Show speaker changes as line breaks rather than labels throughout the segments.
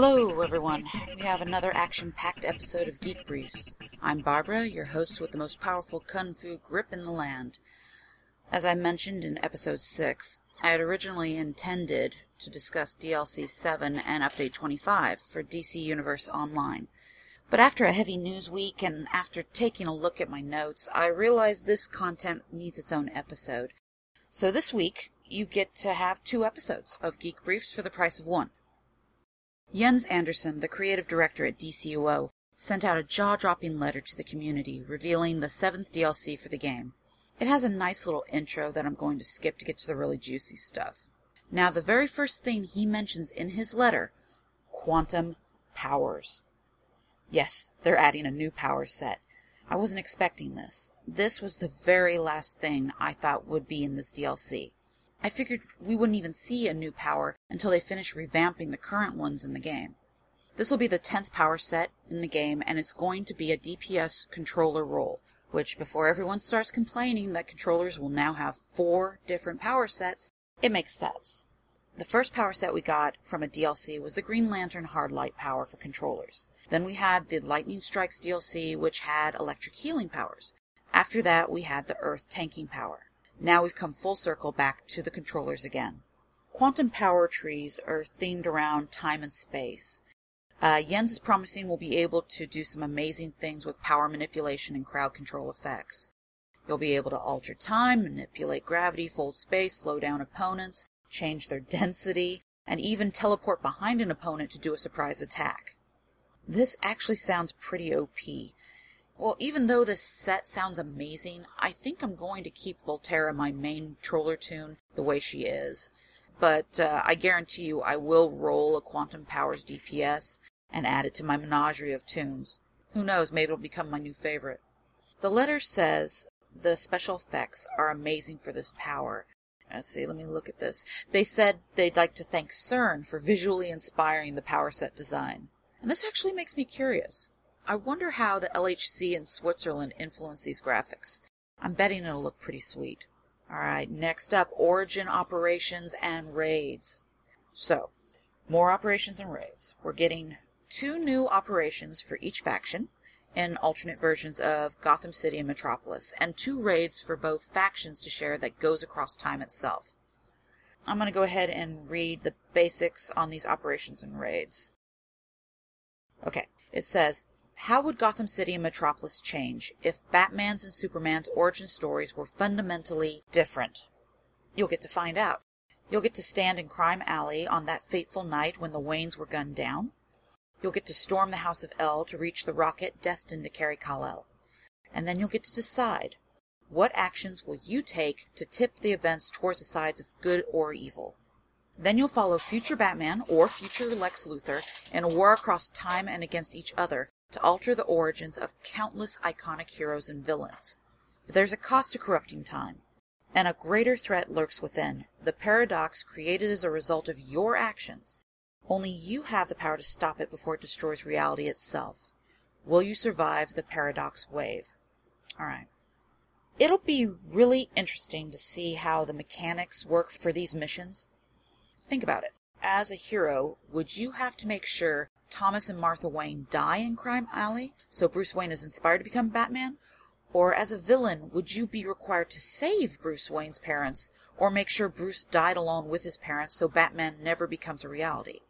Hello, everyone. We have another action packed episode of Geek Briefs. I'm Barbara, your host with the most powerful kung fu grip in the land. As I mentioned in episode 6, I had originally intended to discuss DLC 7 and Update 25 for DC Universe Online. But after a heavy news week and after taking a look at my notes, I realized this content needs its own episode. So this week, you get to have two episodes of Geek Briefs for the price of one. Jens Andersen, the creative director at DCUO, sent out a jaw dropping letter to the community revealing the seventh DLC for the game. It has a nice little intro that I'm going to skip to get to the really juicy stuff. Now, the very first thing he mentions in his letter quantum powers. Yes, they're adding a new power set. I wasn't expecting this. This was the very last thing I thought would be in this DLC. I figured we wouldn't even see a new power until they finish revamping the current ones in the game. This will be the 10th power set in the game, and it's going to be a DPS controller role, which, before everyone starts complaining that controllers will now have four different power sets, it makes sense. The first power set we got from a DLC was the Green Lantern Hard Light power for controllers. Then we had the Lightning Strikes DLC, which had electric healing powers. After that, we had the Earth tanking power. Now we've come full circle back to the controllers again. Quantum power trees are themed around time and space. Uh, Jens is promising we'll be able to do some amazing things with power manipulation and crowd control effects. You'll be able to alter time, manipulate gravity, fold space, slow down opponents, change their density, and even teleport behind an opponent to do a surprise attack. This actually sounds pretty OP. Well, even though this set sounds amazing, I think I'm going to keep Volterra my main troller toon the way she is. But uh, I guarantee you I will roll a Quantum Powers DPS and add it to my menagerie of toons. Who knows, maybe it'll become my new favorite. The letter says the special effects are amazing for this power. Let's see, let me look at this. They said they'd like to thank CERN for visually inspiring the power set design. And this actually makes me curious. I wonder how the LHC in Switzerland influenced these graphics. I'm betting it'll look pretty sweet. Alright, next up, Origin Operations and Raids. So, more operations and raids. We're getting two new operations for each faction in alternate versions of Gotham City and Metropolis, and two raids for both factions to share that goes across time itself. I'm going to go ahead and read the basics on these operations and raids. Okay, it says how would Gotham City and Metropolis change if Batman's and Superman's origin stories were fundamentally different? You'll get to find out. You'll get to stand in Crime Alley on that fateful night when the Waynes were gunned down. You'll get to storm the House of El to reach the rocket destined to carry Kal-El. And then you'll get to decide what actions will you take to tip the events towards the sides of good or evil. Then you'll follow future Batman or future Lex Luthor in a war across time and against each other to alter the origins of countless iconic heroes and villains. But there's a cost to corrupting time, and a greater threat lurks within, the paradox created as a result of your actions. Only you have the power to stop it before it destroys reality itself. Will you survive the paradox wave? Alright. It'll be really interesting to see how the mechanics work for these missions. Think about it. As a hero, would you have to make sure Thomas and Martha Wayne die in Crime Alley, so Bruce Wayne is inspired to become Batman? Or as a villain, would you be required to save Bruce Wayne's parents, or make sure Bruce died alone with his parents so Batman never becomes a reality?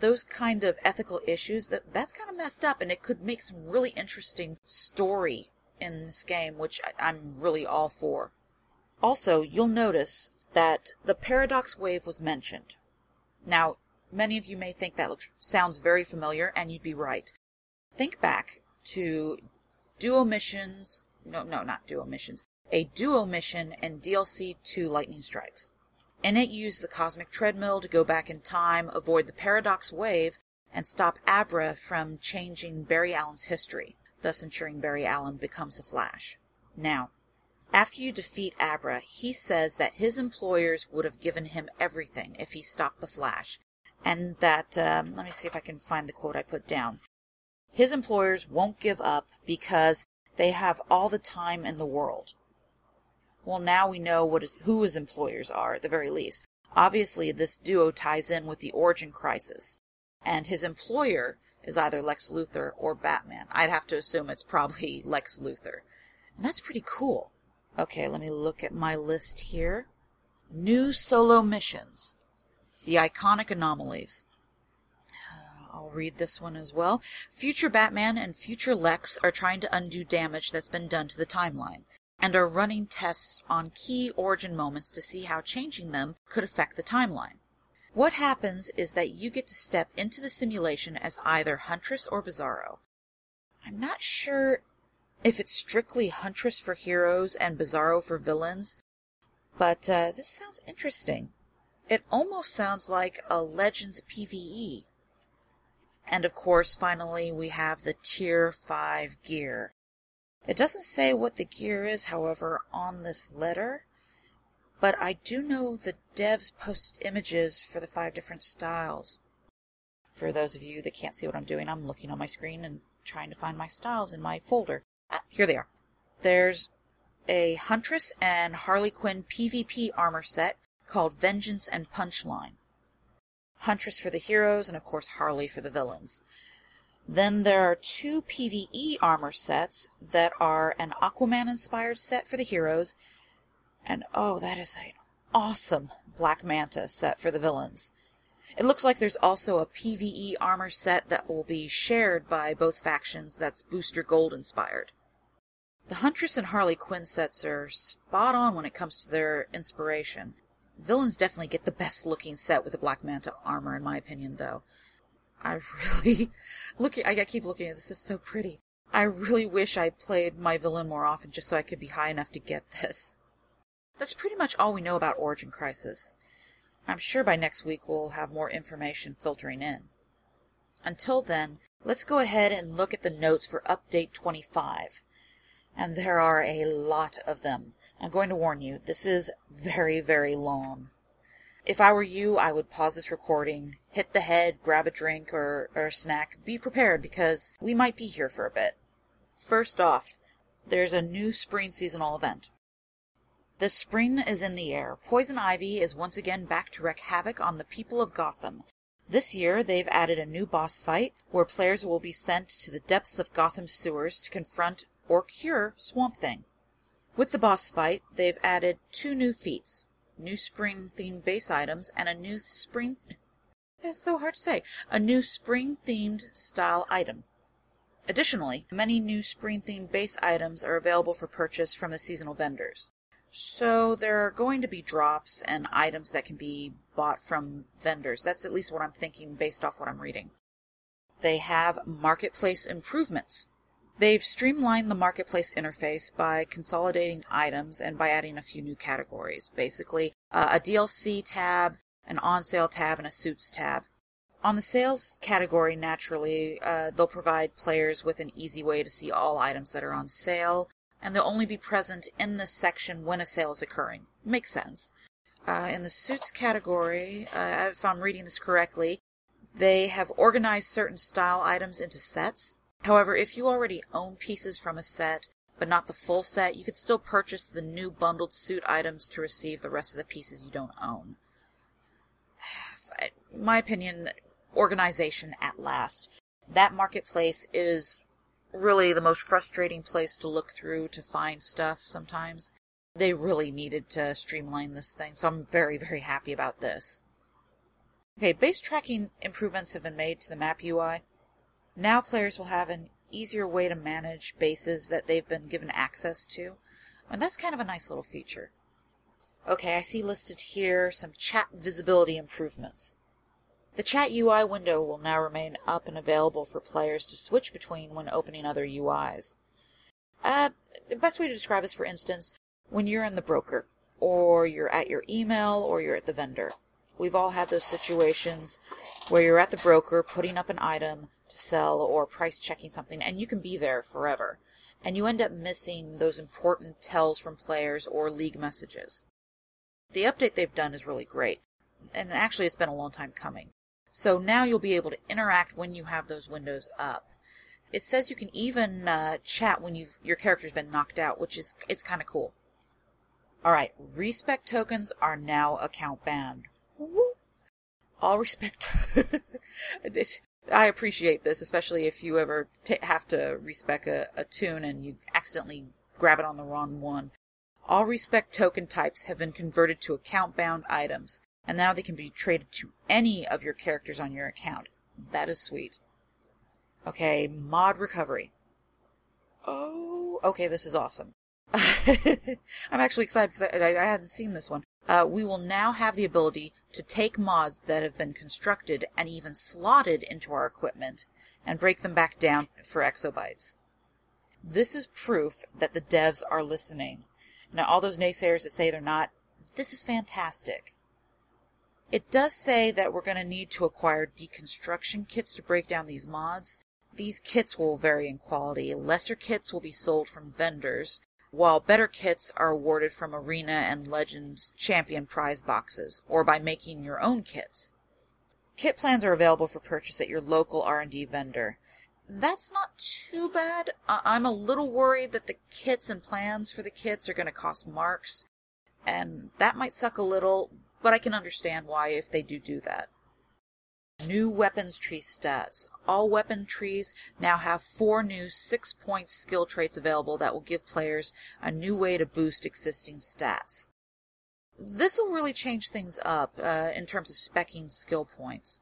Those kind of ethical issues, that that's kind of messed up, and it could make some really interesting story in this game, which I'm really all for. Also, you'll notice that the paradox wave was mentioned. Now, Many of you may think that looks, sounds very familiar, and you'd be right. Think back to duo missions, no, no, not duo missions, a duo mission in DLC 2 Lightning Strikes. In it, use the cosmic treadmill to go back in time, avoid the paradox wave, and stop Abra from changing Barry Allen's history, thus ensuring Barry Allen becomes the Flash. Now, after you defeat Abra, he says that his employers would have given him everything if he stopped the Flash, and that, um, let me see if I can find the quote I put down. His employers won't give up because they have all the time in the world. Well, now we know what is, who his employers are, at the very least. Obviously, this duo ties in with the origin crisis. And his employer is either Lex Luthor or Batman. I'd have to assume it's probably Lex Luthor. And that's pretty cool. Okay, let me look at my list here. New solo missions. The iconic anomalies. I'll read this one as well. Future Batman and future Lex are trying to undo damage that's been done to the timeline and are running tests on key origin moments to see how changing them could affect the timeline. What happens is that you get to step into the simulation as either Huntress or Bizarro. I'm not sure if it's strictly Huntress for heroes and Bizarro for villains, but uh, this sounds interesting. It almost sounds like a Legends PvE. And of course, finally, we have the Tier 5 gear. It doesn't say what the gear is, however, on this letter, but I do know the devs posted images for the five different styles. For those of you that can't see what I'm doing, I'm looking on my screen and trying to find my styles in my folder. Ah, here they are. There's a Huntress and Harley Quinn PvP armor set called Vengeance and Punchline. Huntress for the heroes, and of course Harley for the villains. Then there are two PvE armor sets that are an Aquaman inspired set for the heroes, and oh, that is an awesome Black Manta set for the villains. It looks like there's also a PvE armor set that will be shared by both factions that's Booster Gold inspired. The Huntress and Harley Quinn sets are spot on when it comes to their inspiration. Villains definitely get the best looking set with the Black Manta armor, in my opinion, though. I really look. I keep looking at this. Is so pretty. I really wish I played my villain more often, just so I could be high enough to get this. That's pretty much all we know about Origin Crisis. I'm sure by next week we'll have more information filtering in. Until then, let's go ahead and look at the notes for Update 25. And there are a lot of them. I'm going to warn you, this is very, very long. If I were you, I would pause this recording, hit the head, grab a drink or, or a snack. Be prepared because we might be here for a bit. First off, there's a new spring seasonal event. The spring is in the air. Poison Ivy is once again back to wreak havoc on the people of Gotham. This year, they've added a new boss fight where players will be sent to the depths of Gotham's sewers to confront or cure Swamp Thing. With the boss fight, they've added two new feats new spring themed base items, and a new spring. Th- it's so hard to say. A new spring themed style item. Additionally, many new spring themed base items are available for purchase from the seasonal vendors. So there are going to be drops and items that can be bought from vendors. That's at least what I'm thinking based off what I'm reading. They have marketplace improvements. They've streamlined the marketplace interface by consolidating items and by adding a few new categories. Basically, uh, a DLC tab, an on sale tab, and a suits tab. On the sales category, naturally, uh, they'll provide players with an easy way to see all items that are on sale, and they'll only be present in this section when a sale is occurring. Makes sense. Uh, in the suits category, uh, if I'm reading this correctly, they have organized certain style items into sets However, if you already own pieces from a set, but not the full set, you could still purchase the new bundled suit items to receive the rest of the pieces you don't own. My opinion, organization at last. That marketplace is really the most frustrating place to look through to find stuff sometimes. They really needed to streamline this thing, so I'm very, very happy about this. Okay, base tracking improvements have been made to the map UI. Now players will have an easier way to manage bases that they've been given access to, and that's kind of a nice little feature. Okay, I see listed here some chat visibility improvements. The chat UI window will now remain up and available for players to switch between when opening other UIs. Uh, the best way to describe is, for instance, when you're in the broker, or you're at your email, or you're at the vendor. We've all had those situations where you're at the broker putting up an item, to sell or price checking something, and you can be there forever. And you end up missing those important tells from players or league messages. The update they've done is really great, and actually it's been a long time coming. So now you'll be able to interact when you have those windows up. It says you can even uh, chat when you've, your character's been knocked out, which is it's kind of cool. Alright, respec tokens are now account banned. Woo! All respect. I appreciate this, especially if you ever t- have to respec a, a toon and you accidentally grab it on the wrong one. All respec token types have been converted to account bound items, and now they can be traded to any of your characters on your account. That is sweet. Okay, mod recovery. Oh, okay, this is awesome. I'm actually excited because I, I, I hadn't seen this one. Uh, we will now have the ability to take mods that have been constructed and even slotted into our equipment and break them back down for exobytes. This is proof that the devs are listening. Now, all those naysayers that say they're not, this is fantastic. It does say that we're going to need to acquire deconstruction kits to break down these mods. These kits will vary in quality. Lesser kits will be sold from vendors, while better kits are awarded from Arena and Legends Champion prize boxes, or by making your own kits. Kit plans are available for purchase at your local R&D vendor. That's not too bad. I'm a little worried that the kits and plans for the kits are going to cost marks, and that might suck a little, but I can understand why if they do do that. New weapons tree stats. All weapon trees now have four new six point skill traits available that will give players a new way to boost existing stats. This will really change things up uh, in terms of specking skill points.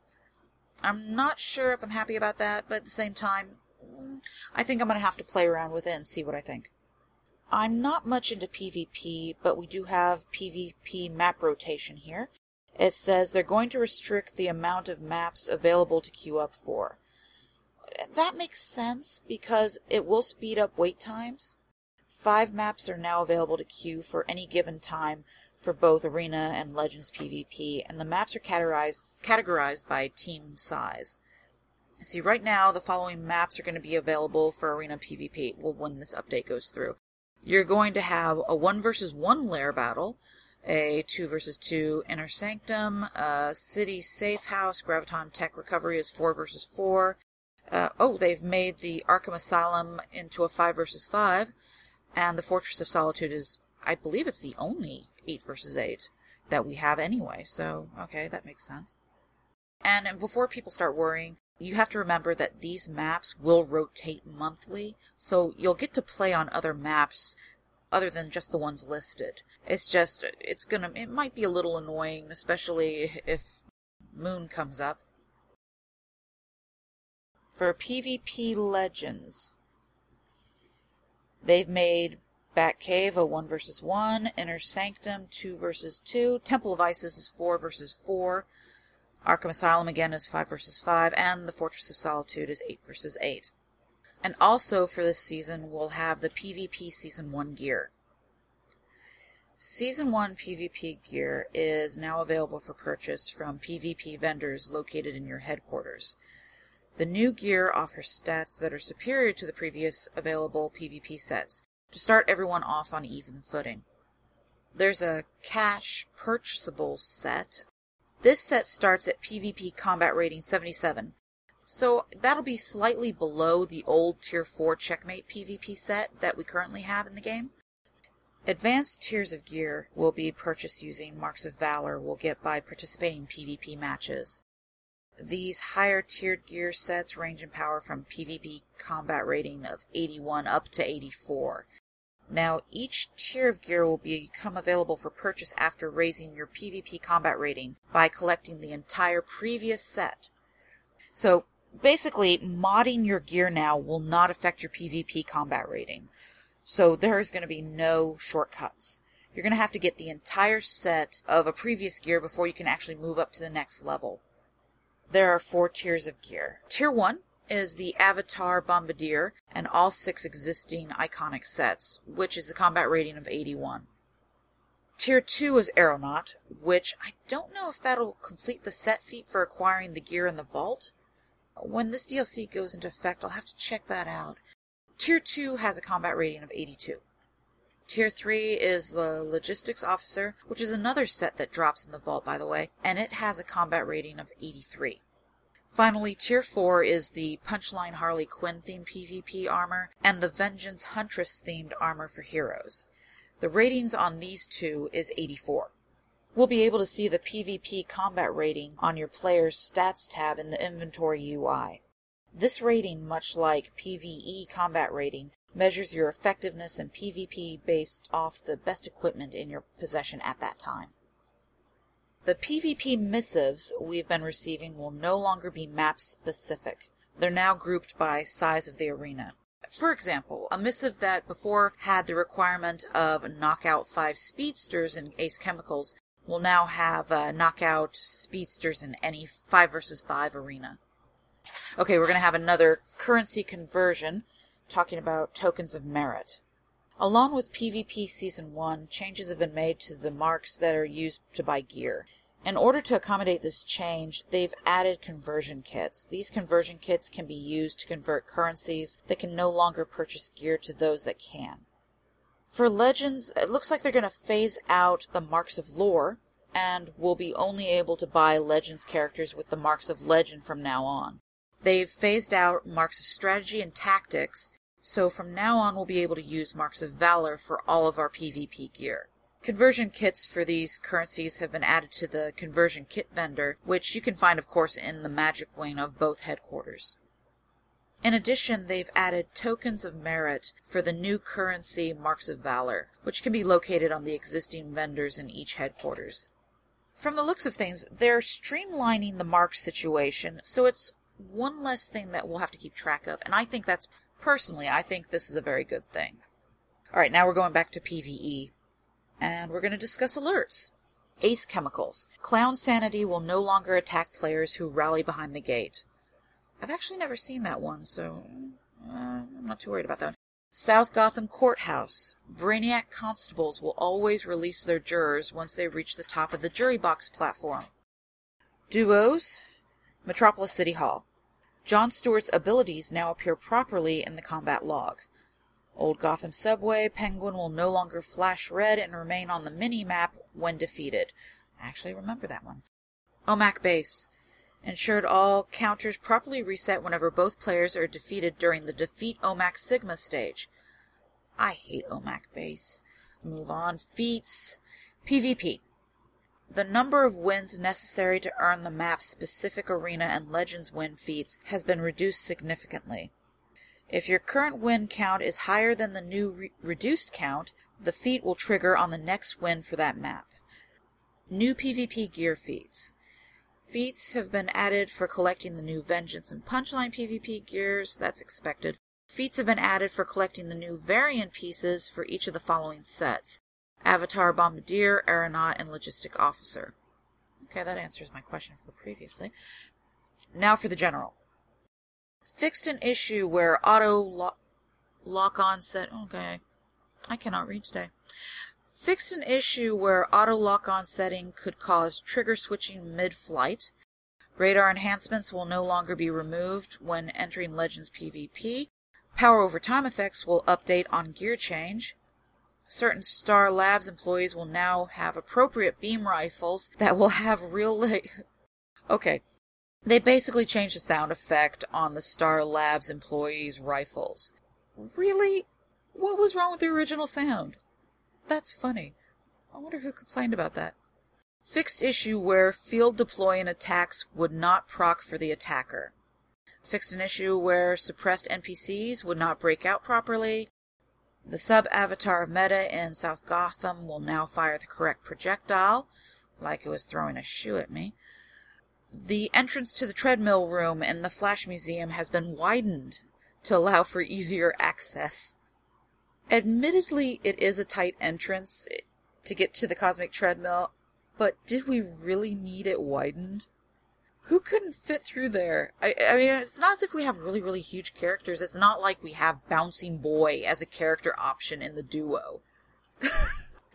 I'm not sure if I'm happy about that, but at the same time, I think I'm going to have to play around with it and see what I think. I'm not much into PvP, but we do have PvP map rotation here, it says they're going to restrict the amount of maps available to queue up for. That makes sense because it will speed up wait times. Five maps are now available to queue for any given time for both Arena and Legends PvP, and the maps are categorized, categorized by team size. See, right now, the following maps are going to be available for Arena PvP, well, when this update goes through. You're going to have a 1 versus 1 lair battle, a 2 versus 2 Inner Sanctum, a City Safe House, Graviton Tech Recovery is 4 versus 4. Uh, oh, they've made the Arkham Asylum into a 5 versus 5, and the Fortress of Solitude is, I believe it's the only 8 versus 8 that we have anyway, so okay, that makes sense. And before people start worrying, you have to remember that these maps will rotate monthly, so you'll get to play on other maps other than just the ones listed. It's just, it's gonna, it might be a little annoying, especially if Moon comes up. For PvP Legends, they've made Batcave a 1 versus 1, Inner Sanctum 2 versus 2, Temple of Isis is 4 versus 4, Arkham Asylum again is 5 versus 5, and the Fortress of Solitude is 8 versus 8. And also for this season, we'll have the PvP Season 1 gear. Season 1 PvP gear is now available for purchase from PvP vendors located in your headquarters. The new gear offers stats that are superior to the previous available PvP sets to start everyone off on even footing. There's a cash purchasable set. This set starts at PvP combat rating 77, so that'll be slightly below the old Tier 4 Checkmate PvP set that we currently have in the game. Advanced tiers of gear will be purchased using Marks of Valor we'll get by participating PvP matches. These higher tiered gear sets range in power from PvP combat rating of 81 up to 84. Now, each tier of gear will become available for purchase after raising your PvP combat rating by collecting the entire previous set. So, basically, modding your gear now will not affect your PvP combat rating. So there's going to be no shortcuts. You're going to have to get the entire set of a previous gear before you can actually move up to the next level. There are four tiers of gear. Tier 1 is the Avatar Bombardier and all six existing iconic sets, which is a combat rating of 81. Tier 2 is Aeronaut, which I don't know if that'll complete the set feat for acquiring the gear in the vault, when this DLC goes into effect, I'll have to check that out. Tier 2 has a combat rating of 82. Tier 3 is the Logistics Officer, which is another set that drops in the vault, by the way, and it has a combat rating of 83. Finally, Tier 4 is the Punchline Harley Quinn themed PvP armor and the Vengeance Huntress themed armor for heroes. The ratings on these two is 84. We'll be able to see the PvP combat rating on your player's stats tab in the inventory UI. This rating, much like PvE combat rating, measures your effectiveness in PvP based off the best equipment in your possession at that time. The PvP missives we've been receiving will no longer be map specific. They're now grouped by size of the arena. For example, a missive that before had the requirement of knockout five speedsters in Ace Chemicals will now have uh, knockout speedsters in any 5 versus 5 arena. Okay, we're going to have another currency conversion talking about tokens of merit. Along with PvP Season 1, changes have been made to the marks that are used to buy gear. In order to accommodate this change, they've added conversion kits. These conversion kits can be used to convert currencies that can no longer purchase gear to those that can. For Legends, it looks like they're going to phase out the Marks of Lore, and will be only able to buy Legends characters with the Marks of Legend from now on. They've phased out Marks of Strategy and Tactics, so from now on we'll be able to use Marks of Valor for all of our PvP gear. Conversion kits for these currencies have been added to the conversion kit vendor, which you can find, of course, in the magic wing of both headquarters. In addition, they've added tokens of merit for the new currency Marks of Valor, which can be located on the existing vendors in each headquarters. From the looks of things, they're streamlining the mark situation, so it's one less thing that we'll have to keep track of, and I think that's, personally, I think this is a very good thing. Alright, now we're going back to PvE and we're going to discuss alerts. Ace Chemicals. Clown Sanity will no longer attack players who rally behind the gate. I've actually never seen that one, so uh, I'm not too worried about that. South Gotham Courthouse. Brainiac constables will always release their jurors once they reach the top of the jury box platform. Duos. Metropolis City Hall. John Stewart's abilities now appear properly in the combat log. Old Gotham Subway, Penguin will no longer flash red and remain on the mini-map when defeated. I actually remember that one. OMAC Base. Ensured all counters properly reset whenever both players are defeated during the Defeat OMAC Sigma stage. I hate OMAC Base. Move on. Feats. PvP. The number of wins necessary to earn the map's specific arena and Legends win feats has been reduced significantly. If your current win count is higher than the new re- reduced count, the feat will trigger on the next win for that map. New PvP gear feats. Feats have been added for collecting the new Vengeance and Punchline PvP gears, that's expected. Feats have been added for collecting the new variant pieces for each of the following sets Avatar, Bombardier, Aeronaut, and Logistic Officer. Okay, that answers my question for previously. Now for the general fixed an issue where auto lock, lock on set. Okay, I cannot read today. Fixed an issue where auto lock on setting could cause trigger switching mid flight. Radar enhancements will no longer be removed when entering Legends PvP. Power over time effects will update on gear change. Certain Star Labs employees will now have appropriate beam rifles that will have real. Okay, they basically changed the sound effect on the Star Labs employees' rifles. Really? What was wrong with the original sound? That's funny. I wonder who complained about that. Fixed issue where field deploy and attacks would not proc for the attacker. Fixed an issue where suppressed NPCs would not break out properly. The sub avatar of Meta in South Gotham will now fire the correct projectile, like it was throwing a shoe at me. The entrance to the treadmill room in the Flash Museum has been widened to allow for easier access. Admittedly, it is a tight entrance to get to the cosmic treadmill, but did we really need it widened? Who couldn't fit through there? I, I mean, it's not as if we have really, really huge characters. It's not like we have Bouncing Boy as a character option in the duo.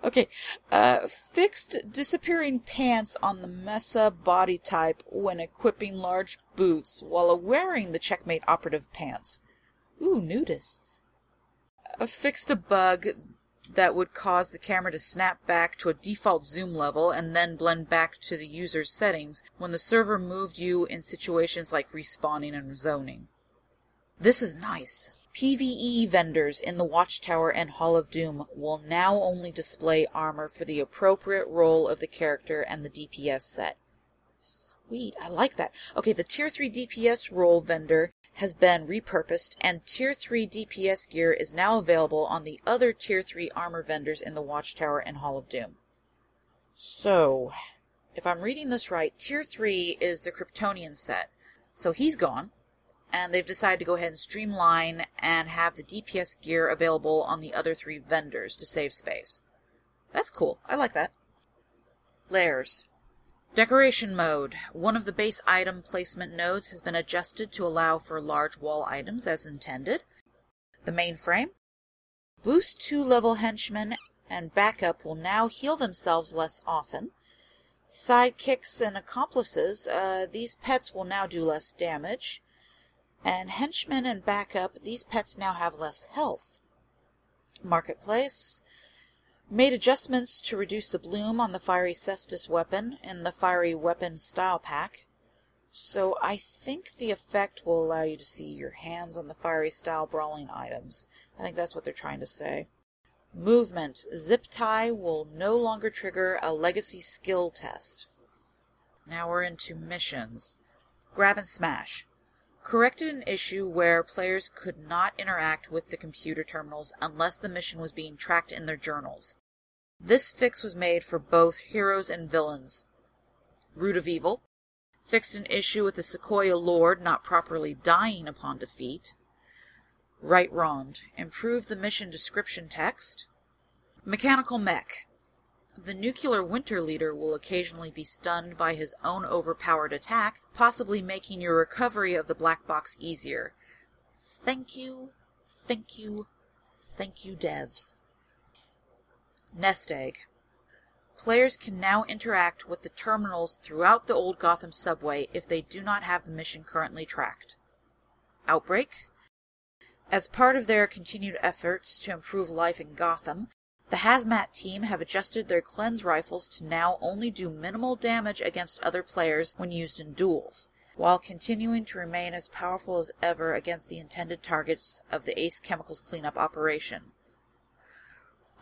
Okay, uh, fixed disappearing pants on the Mesa body type when equipping large boots while wearing the checkmate operative pants. Ooh, nudists. Uh, fixed a bug that would cause the camera to snap back to a default zoom level and then blend back to the user's settings when the server moved you in situations like respawning and zoning. This is nice. PvE vendors in the Watchtower and Hall of Doom will now only display armor for the appropriate role of the character and the DPS set. Sweet, I like that. Okay, the Tier 3 DPS role vendor has been repurposed, and Tier 3 DPS gear is now available on the other Tier 3 armor vendors in the Watchtower and Hall of Doom. So, if I'm reading this right, Tier 3 is the Kryptonian set. So he's gone and they've decided to go ahead and streamline and have the DPS gear available on the other three vendors to save space. That's cool. I like that. Layers. Decoration mode. One of the base item placement nodes has been adjusted to allow for large wall items as intended. The mainframe. Boost 2 level henchmen and backup will now heal themselves less often. Sidekicks and accomplices, uh, these pets will now do less damage. And henchmen and backup, these pets now have less health. Marketplace made adjustments to reduce the bloom on the Fiery Cestus weapon and the Fiery Weapon Style Pack. So I think the effect will allow you to see your hands on the Fiery Style Brawling items. I think that's what they're trying to say. Movement. Zip tie will no longer trigger a legacy skill test. Now we're into missions. Grab and smash corrected an issue where players could not interact with the computer terminals unless the mission was being tracked in their journals. This fix was made for both heroes and villains. Root of Evil fixed an issue with the Sequoia Lord not properly dying upon defeat. Right Wronged improved the mission description text. Mechanical Mech the nuclear winter leader will occasionally be stunned by his own overpowered attack, possibly making your recovery of the black box easier. Thank you, thank you, thank you, devs. Nest Egg. Players can now interact with the terminals throughout the Old Gotham subway if they do not have the mission currently tracked. Outbreak. As part of their continued efforts to improve life in Gotham, the Hazmat team have adjusted their cleanse rifles to now only do minimal damage against other players when used in duels, while continuing to remain as powerful as ever against the intended targets of the Ace Chemicals cleanup operation.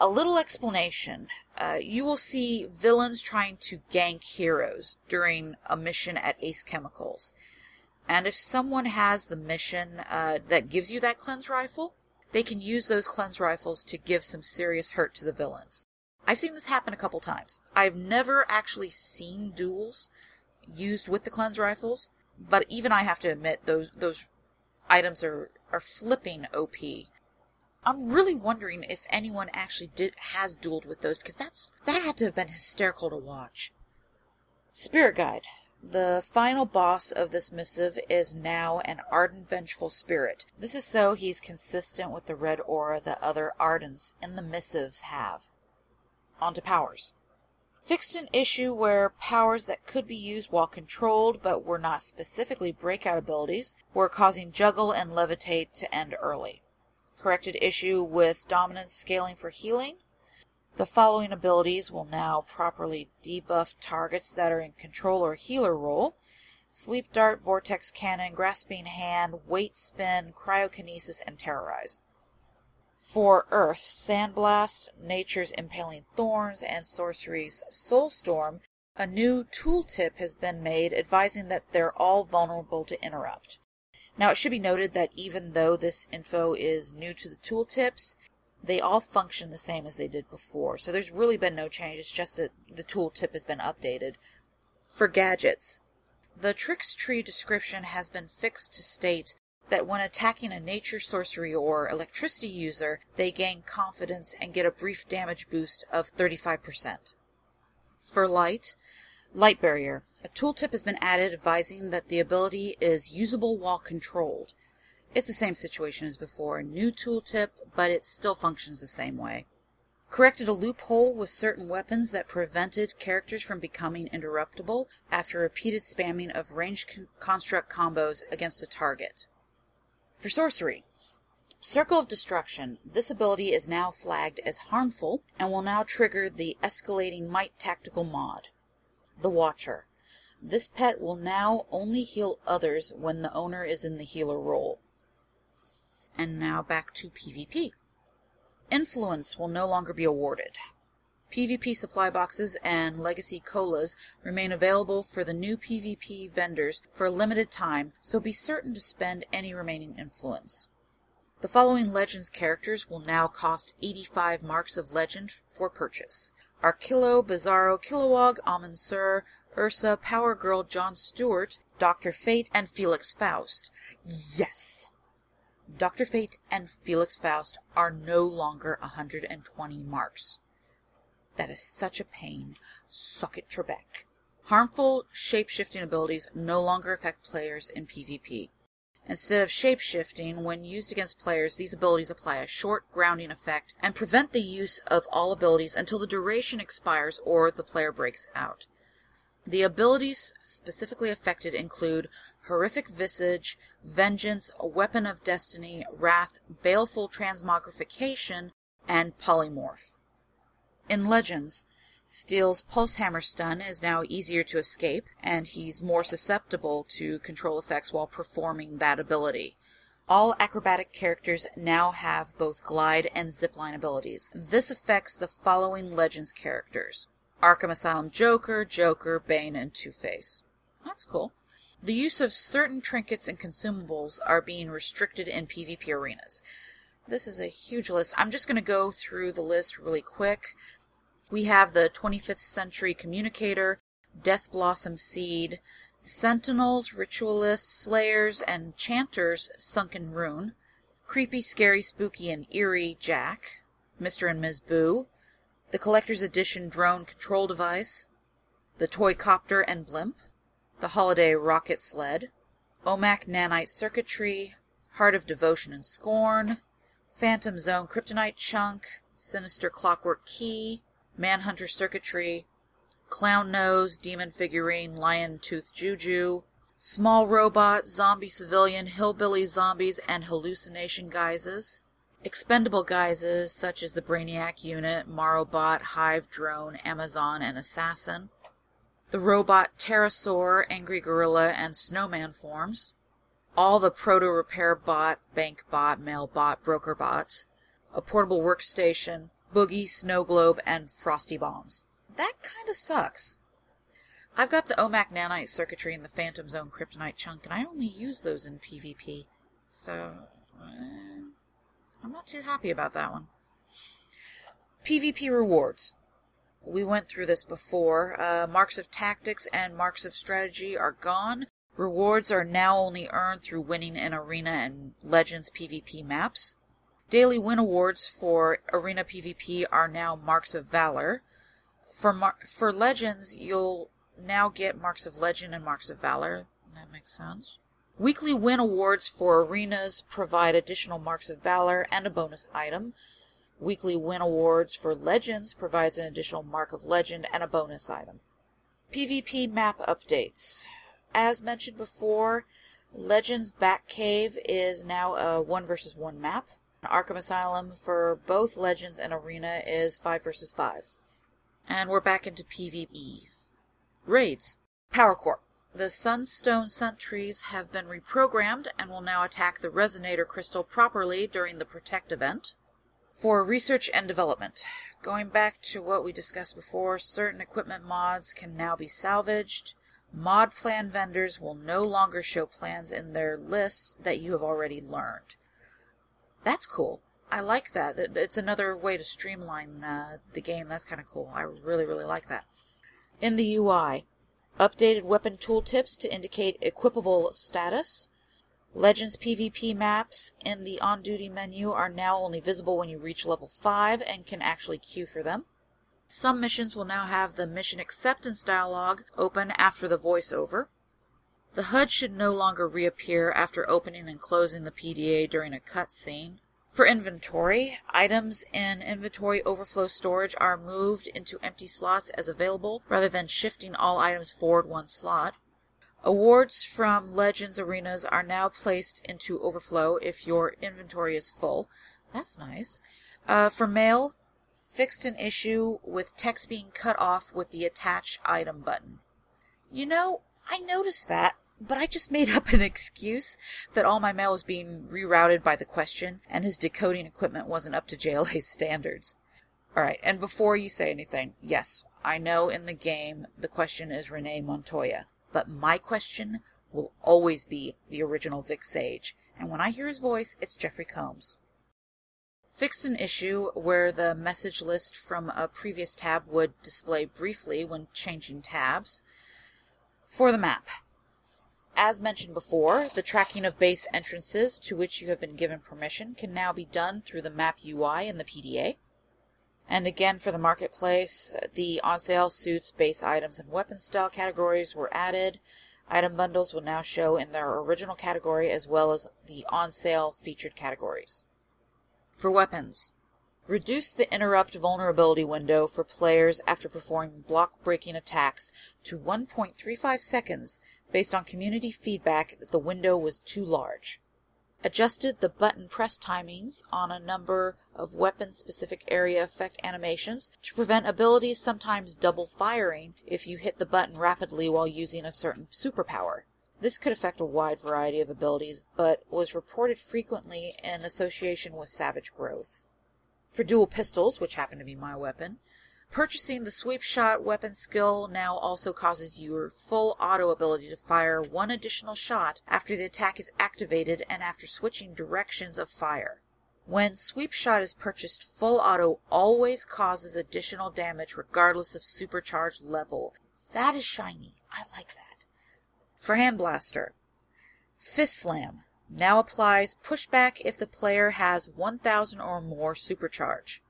A little explanation. Uh, you will see villains trying to gank heroes during a mission at Ace Chemicals. And if someone has the mission uh, that gives you that cleanse rifle, they can use those cleanse rifles to give some serious hurt to the villains. I've seen this happen a couple times. I've never actually seen duels used with the cleanse rifles, but even I have to admit those those items are are flipping OP. I'm really wondering if anyone actually did has dueled with those because that's that had to have been hysterical to watch. Spirit Guide. The final boss of this missive is now an ardent, vengeful spirit. This is so he's consistent with the red aura that other ardents in the missives have. On to powers. Fixed an issue where powers that could be used while controlled but were not specifically breakout abilities were causing juggle and levitate to end early. Corrected issue with dominance scaling for healing the following abilities will now properly debuff targets that are in control or healer role. Sleep Dart, Vortex Cannon, Grasping Hand, Weight Spin, Cryokinesis, and Terrorize. For Earth, Sandblast, Nature's Impaling Thorns, and Sorcery's Soulstorm, a new tooltip has been made advising that they're all vulnerable to interrupt. Now, it should be noted that even though this info is new to the tooltips, they all function the same as they did before. So there's really been no change. It's just that the tooltip has been updated. For gadgets, the tricks tree description has been fixed to state that when attacking a nature sorcery or electricity user, they gain confidence and get a brief damage boost of 35%. For light, light barrier. A tooltip has been added advising that the ability is usable while controlled. It's the same situation as before. New tooltip, but it still functions the same way. Corrected a loophole with certain weapons that prevented characters from becoming interruptible after repeated spamming of ranged con- construct combos against a target. For sorcery, Circle of Destruction. This ability is now flagged as harmful and will now trigger the Escalating Might tactical mod. The Watcher. This pet will now only heal others when the owner is in the healer role. And now back to PvP. Influence will no longer be awarded. PvP supply boxes and legacy colas remain available for the new PvP vendors for a limited time, so be certain to spend any remaining influence. The following Legends characters will now cost 85 marks of Legend for purchase. Arkillo, Bizarro, Kilowog, Amon-Sur, Ursa, Power Girl, John Stewart, Dr. Fate, and Felix Faust. Yes! Dr. Fate and Felix Faust are no longer 120 marks. That is such a pain. Suck it, Trebek. Harmful shape-shifting abilities no longer affect players in PvP. Instead of shape-shifting, when used against players, these abilities apply a short grounding effect and prevent the use of all abilities until the duration expires or the player breaks out. The abilities specifically affected include Horrific Visage, Vengeance, Weapon of Destiny, Wrath, Baleful Transmogrification, and Polymorph. In Legends, Steel's Pulse Hammer stun is now easier to escape, and he's more susceptible to control effects while performing that ability. All acrobatic characters now have both glide and zipline abilities. This affects the following Legends characters Arkham Asylum Joker, Joker, Bane, and Two Face. That's cool. The use of certain trinkets and consumables are being restricted in PvP arenas. This is a huge list. I'm just going to go through the list really quick. We have the 25th Century Communicator, Death Blossom Seed, Sentinels, Ritualists, Slayers, and Chanters Sunken Rune, Creepy, Scary, Spooky, and Eerie Jack, Mr. and Ms. Boo, the Collector's Edition Drone Control Device, the Toy Copter and Blimp, the Holiday Rocket Sled, OMAC Nanite Circuitry, Heart of Devotion and Scorn, Phantom Zone Kryptonite Chunk, Sinister Clockwork Key, Manhunter Circuitry, Clown Nose, Demon Figurine, Lion Tooth Juju, Small Robot, Zombie Civilian, Hillbilly Zombies, and Hallucination Guises. Expendable guises such as the Brainiac Unit, Marobot, Hive Drone, Amazon, and Assassin. The robot Pterosaur, Angry Gorilla, and Snowman forms. All the Proto Repair Bot, Bank Bot, Mail Bot, Broker Bots. A portable workstation, Boogie, Snow Globe, and Frosty Bombs. That kind of sucks. I've got the OMAC nanite circuitry and the Phantom Zone kryptonite chunk, and I only use those in PvP. So, eh, I'm not too happy about that one. PvP rewards. We went through this before. Uh, marks of tactics and marks of strategy are gone. Rewards are now only earned through winning an arena and Legends PvP maps. Daily win awards for Arena PvP are now Marks of Valor. For mar- for Legends, you'll now get Marks of Legend and Marks of Valor. That makes sense. Weekly win awards for arenas provide additional Marks of Valor and a bonus item. Weekly win awards for Legends provides an additional Mark of Legend and a bonus item. PvP map updates. As mentioned before, Legends Batcave is now a 1 versus 1 map. Arkham Asylum for both Legends and Arena is 5 versus 5. And we're back into PvE. Raids. Power Corp. The Sunstone Sentries have been reprogrammed and will now attack the Resonator Crystal properly during the Protect event. For research and development. Going back to what we discussed before, certain equipment mods can now be salvaged. Mod plan vendors will no longer show plans in their lists that you have already learned. That's cool. I like that. It's another way to streamline uh, the game. That's kind of cool. I really, really like that. In the UI, updated weapon tooltips to indicate equipable status. Legends PvP maps in the on duty menu are now only visible when you reach level 5 and can actually queue for them. Some missions will now have the mission acceptance dialog open after the voiceover. The HUD should no longer reappear after opening and closing the PDA during a cutscene. For inventory, items in inventory overflow storage are moved into empty slots as available rather than shifting all items forward one slot. Awards from Legends arenas are now placed into overflow if your inventory is full. That's nice. Uh, for mail, fixed an issue with text being cut off with the attach item button. You know, I noticed that but I just made up an excuse that all my mail was being rerouted by the question and his decoding equipment wasn't up to JLA standards. Alright, and before you say anything, yes, I know in the game the question is Renee Montoya, but my question will always be the original Vic Sage, and when I hear his voice, it's Jeffrey Combs. Fixed an issue where the message list from a previous tab would display briefly when changing tabs. For the map, as mentioned before, the tracking of base entrances to which you have been given permission can now be done through the map UI in the PDA. And again, for the marketplace, the on sale suits, base items, and weapon style categories were added. Item bundles will now show in their original category as well as the on sale featured categories. For weapons, reduce the interrupt vulnerability window for players after performing block breaking attacks to 1.35 seconds based on community feedback that the window was too large. Adjusted the button press timings on a number of weapon specific area effect animations to prevent abilities sometimes double firing if you hit the button rapidly while using a certain superpower. This could affect a wide variety of abilities, but was reported frequently in association with savage growth. For dual pistols, which happen to be my weapon, Purchasing the sweep shot weapon skill now also causes your full auto ability to fire one additional shot after the attack is activated and after switching directions of fire. When sweep shot is purchased, full auto always causes additional damage regardless of supercharge level. That is shiny. I like that. For hand blaster, fist slam now applies pushback if the player has 1000 or more supercharge.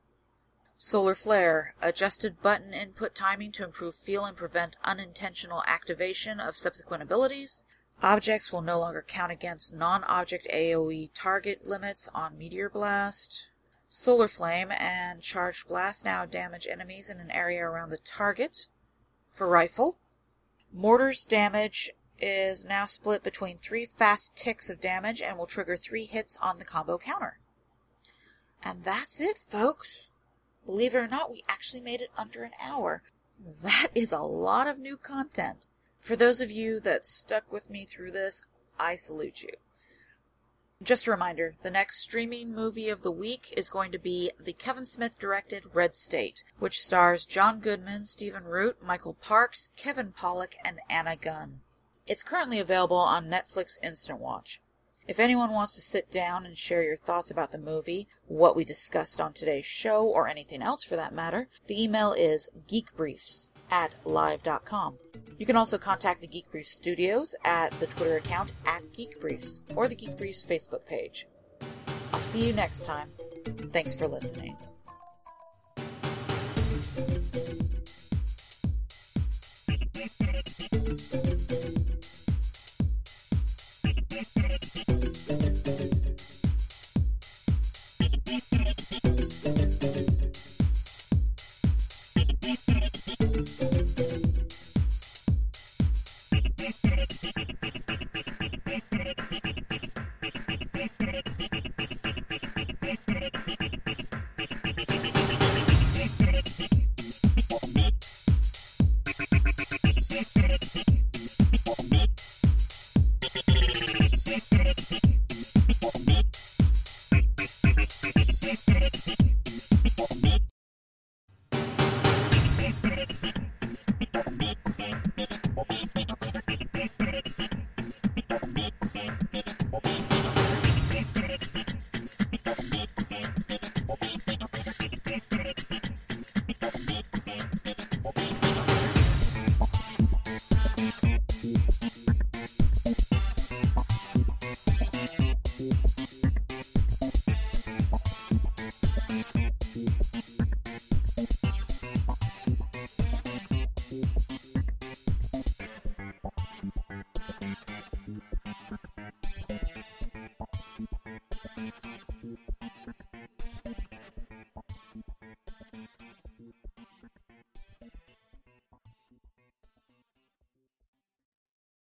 Solar Flare, adjusted button input timing to improve feel and prevent unintentional activation of subsequent abilities. Objects will no longer count against non-object AoE target limits on Meteor Blast. Solar Flame and Charged Blast now damage enemies in an area around the target. For Rifle, Mortar's damage is now split between three fast ticks of damage and will trigger three hits on the combo counter. And that's it, folks. Believe it or not, we actually made it under an hour. That is a lot of new content. For those of you that stuck with me through this, I salute you. Just a reminder the next streaming movie of the week is going to be the Kevin Smith directed Red State, which stars John Goodman, Stephen Root, Michael Parks, Kevin Pollak, and Anna Gunn. It's currently available on Netflix Instant Watch. If anyone wants to sit down and share your thoughts about the movie, what we discussed on today's show, or anything else for that matter, the email is geekbriefs at live.com. You can also contact the Geek Briefs studios at the Twitter account at Geekbriefs or the Geek Briefs Facebook page. I'll see you next time. Thanks for listening. Thank you.